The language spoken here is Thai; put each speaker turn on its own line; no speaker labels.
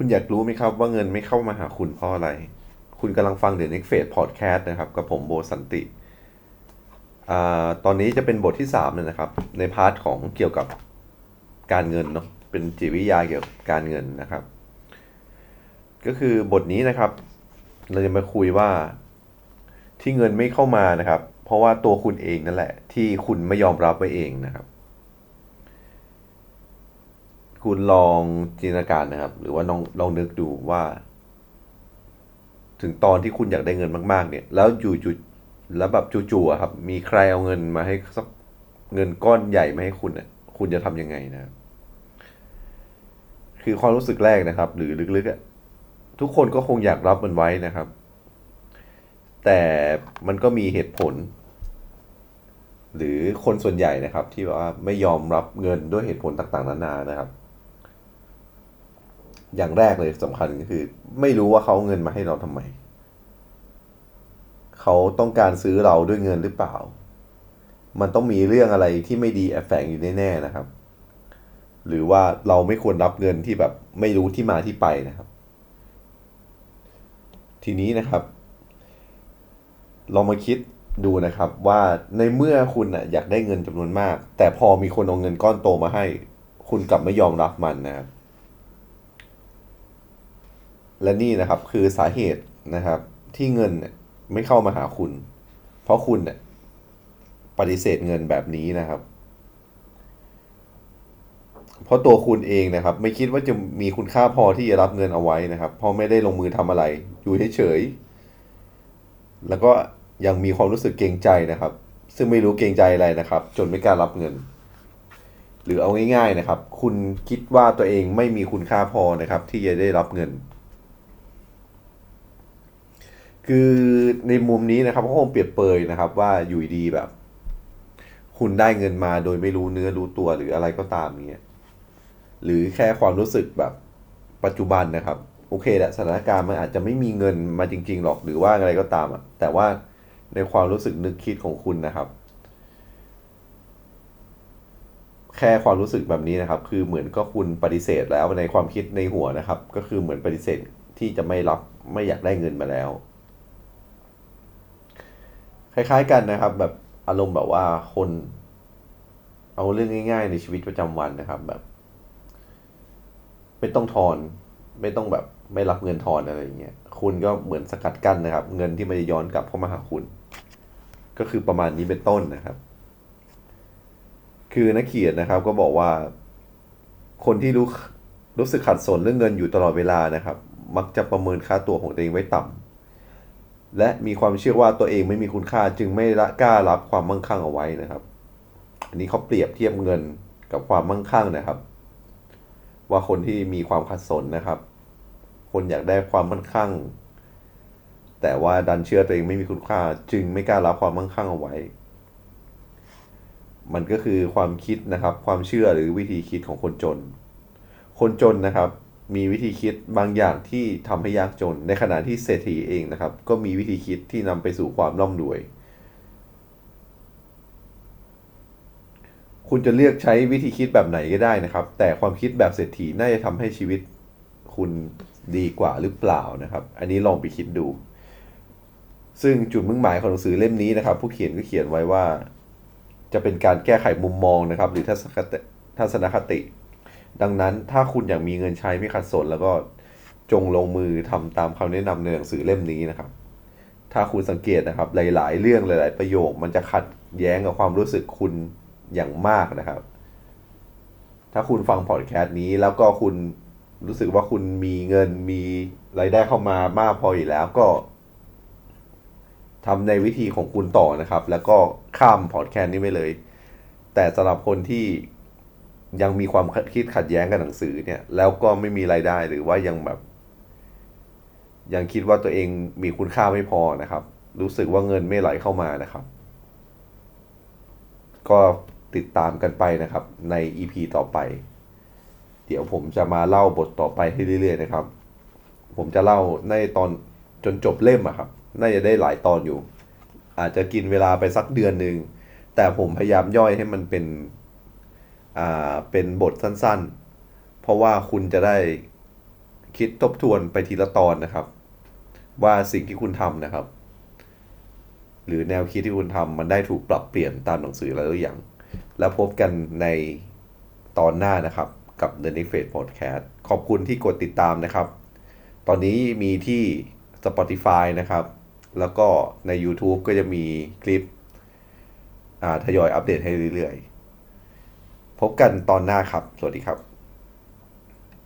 คุณอยากรู้ไหมครับว่าเงินไม่เข้ามาหาคุณเพราะอะไร คุณกำลังฟัง The Next Phase Podcast นะครับ กับผมโบสันติอตอนนี้จะเป็นบทที่3เลยนะครับ ใน part ของเกี่ยวกับการเงินเนาะ เป็นจิตวิทยาเกี่ยวกับการเงินนะครับ ก็คือบทนี้นะครับ เราจะมาคุยว่าที่เงินไม่เข้ามานะครับ เพราะว่าตัวคุณเองนั่นแหละ ที่คุณไม่ยอมรับไว้เองนะครับ คุณลองจินตนาการนะครับ หรือว่าลองลองนึกดูว่า ถึงตอนที่คุณอยากได้เงินมาก ๆ เนี่ย แล้วอยู่จุดแล้วแบบจู่ๆครับ มีใครเอาเงินมาให้สักเงินก้อนใหญ่มาให้คุณเนี่ยคุณจะทำยังไงนะคือความรู้สึกแรกนะครับ หรือลึกๆอะทุกคนก็คงอยากรับมันไว้นะครับ แต่มันก็มีเหตุผล หรือคนส่วนใหญ่นะครับ ที่ว่าไม่ยอมรับเงินด้วยเหตุผลต่างๆนานานะครับ อย่างแรกเลยสำคัญก็คือ ไม่รู้ว่าเขาเงินมาให้เราทำไม เขาต้องการซื้อเราด้วยเงินหรือเปล่า มันต้องมีเรื่องอะไรที่ไม่ดีแอบแฝงอยู่แน่ๆนะครับ หรือว่าเราไม่ควรรับเงินที่แบบไม่รู้ที่มาที่ไปนะครับ ทีนี้นะครับลองมาคิดดูนะครับว่าในเมื่อคุณอะอยากได้เงินจำนวนมาก แต่พอมีคนเอาเงินก้อนโตมาให้ คุณกลับไม่ยอมรับมันนะครับ และนี่นะครับคือสาเหตุนะครับ ที่เงินเนี่ยไม่เข้ามาหาคุณ เพราะคุณเนี่ยปฏิเสธเงินแบบนี้นะครับ เพราะตัวคุณเองนะครับ ไม่คิดว่าจะมีคุณค่าพอที่จะรับเงินเอาไว้นะครับเพราะไม่ได้ลงมือทำอะไร อยู่เฉยๆแล้วก็ยังมีความรู้สึกเกรงใจนะครับ ซึ่งไม่รู้เกรงใจอะไรนะครับ จนไม่กล้ารับเงิน หรือเอาง่าย ๆนะครับ คุณคิดว่าตัวเองไม่มีคุณค่าพอนะครับ ที่จะได้รับเงิน คือในมุมนี้นะครับก็คงเปรียบเปยนะครับ ว่าอยู่ดีแบบ คุณได้เงินมาโดยไม่รู้เนื้อรู้ตัวหรืออะไรก็ตามเนี้ยหรือแค่ความรู้สึกแบบปัจจุบันนะครับ โอเคแหละสถานการณ์มันอาจจะไม่มีเงินมาจริง ๆ หรอกหรือว่าอะไรก็ตามอะแต่ว่าในความรู้สึกนึกคิดของคุณนะครับ แค่ความรู้สึกแบบนี้นะครับ คือเหมือนก็คุณปฏิเสธแล้วในความคิดในหัวนะครับ ก็คือเหมือนปฏิเสธที่จะไม่รับไม่อยากได้เงินมาแล้ว คล้าย ๆ กันนะครับ แบบอารมณ์แบบว่าคน เอาเรื่องง่าย ๆ ในชีวิตประจำวันนะครับ แบบ ไม่ต้องทอน ไม่ต้องแบบไม่รับเงินทอนอะไรอย่างเงี้ยคุณก็เหมือนสกัดกั้นนะครับ เงินที่มันจะย้อนกลับเข้ามาหาคุณ ก็คือประมาณนี้เป็นต้นนะครับ คือนักเขียนนะครับ ก็บอกว่า คนที่รู้รู้สึกขัดสนเรื่องเงินอยู่ตลอดเวลานะครับ มักจะประเมินค่าตัวของตัวเองไว้ต่ำ และมีความเชื่อว่าตัวเองไม่มีคุณค่าจึงไม่ละกล้ารับความมั่งคั่งเอาไว้นะครับ อันนี้เขาเปรียบเทียบเงินกับความมั่งคั่งนะครับ ว่าคนที่มีความขัดสนนะครับ คนอยากได้ความมั่นคงแต่ว่าดันเชื่อตัวเองไม่มีคุณค่า จึงไม่กล้ารับความมั่งคั่งเอาไว้ มันก็คือความคิดนะครับ ความเชื่อหรือวิธีคิดของคนจน คนจนนะครับ มีวิธีคิดบางอย่างที่ทำให้ยากจน ในขณะที่เศรษฐีเองนะครับ ก็มีวิธีคิดที่นำไปสู่ความร่ำรวย คุณจะเลือกใช้วิธีคิดแบบไหนก็ได้นะครับ แต่ความคิดแบบเศรษฐีน่าจะทำให้ชีวิตคุณดีกว่าหรือเปล่านะครับ อันนี้ลองไปคิดดู ซึ่งจุดมุ่งหมายของหนังสือเล่มนี้นะครับ ผู้เขียนก็เขียนไว้ว่า จะเป็นการแก้ไขมุมมองนะครับ หรือทัศนคติทัศนคติ ดังนั้นถ้าคุณอยากมีเงินใช้ไม่ขัดสน แล้วก็จงลงมือทำตามคำแนะนำในหนังสือเล่มนี้นะครับ ถ้าคุณสังเกตนะครับ หลาย ๆ เรื่องหลาย ๆ ประโยค มันจะขัดแย้งกับความรู้สึกคุณอย่างมากนะครับ ถ้าคุณฟังพอดแคสต์นี้แล้วก็คุณรู้สึกว่าคุณมีเงินมีรายได้เข้ามามากพออยู่แล้วก็ทำในวิธีของคุณต่อนะครับ แล้วก็ข้ามพอดแคสต์นี้ไปเลย แต่สำหรับคนที่ ยังมีความคิดขัดแย้งกับหนังสือเนี่ย แล้วก็ไม่มีรายได้หรือว่ายังแบบ ยังคิดว่าตัวเองมีคุณค่าไม่พอนะครับ รู้สึกว่าเงินไม่ไหลเข้ามานะครับ ก็ติดตามกันไปนะครับ ใน EP ต่อไป เดี๋ยวผมจะมาเล่าบทต่อไปให้เรื่อยๆนะครับ ผมจะเล่าในตอนจนจบเล่มอะครับ น่าจะได้หลายตอนอยู่ อาจจะกินเวลาไปสักเดือนหนึ่งแต่ผมพยายามย่อยให้มันเป็น อ่าเป็นบทสั้นๆ เพราะว่าคุณจะได้คิดทบทวนไปทีละตอนนะครับ ว่าสิ่งที่คุณทำนะครับ หรือแนวคิดที่คุณทำมันได้ถูกปรับเปลี่ยนตามหนังสือแล้วหรือยังแล้วพบกันในตอนหน้านะครับกับ The Next Phase Podcast ขอบคุณที่กดติดตามนะครับ ตอนนี้มีที่ Spotify นะครับ แล้วก็ใน YouTube ก็จะมีคลิปทยอยอัปเดตให้เรื่อยๆ พบกันตอนหน้าครับ สวัสดีครับ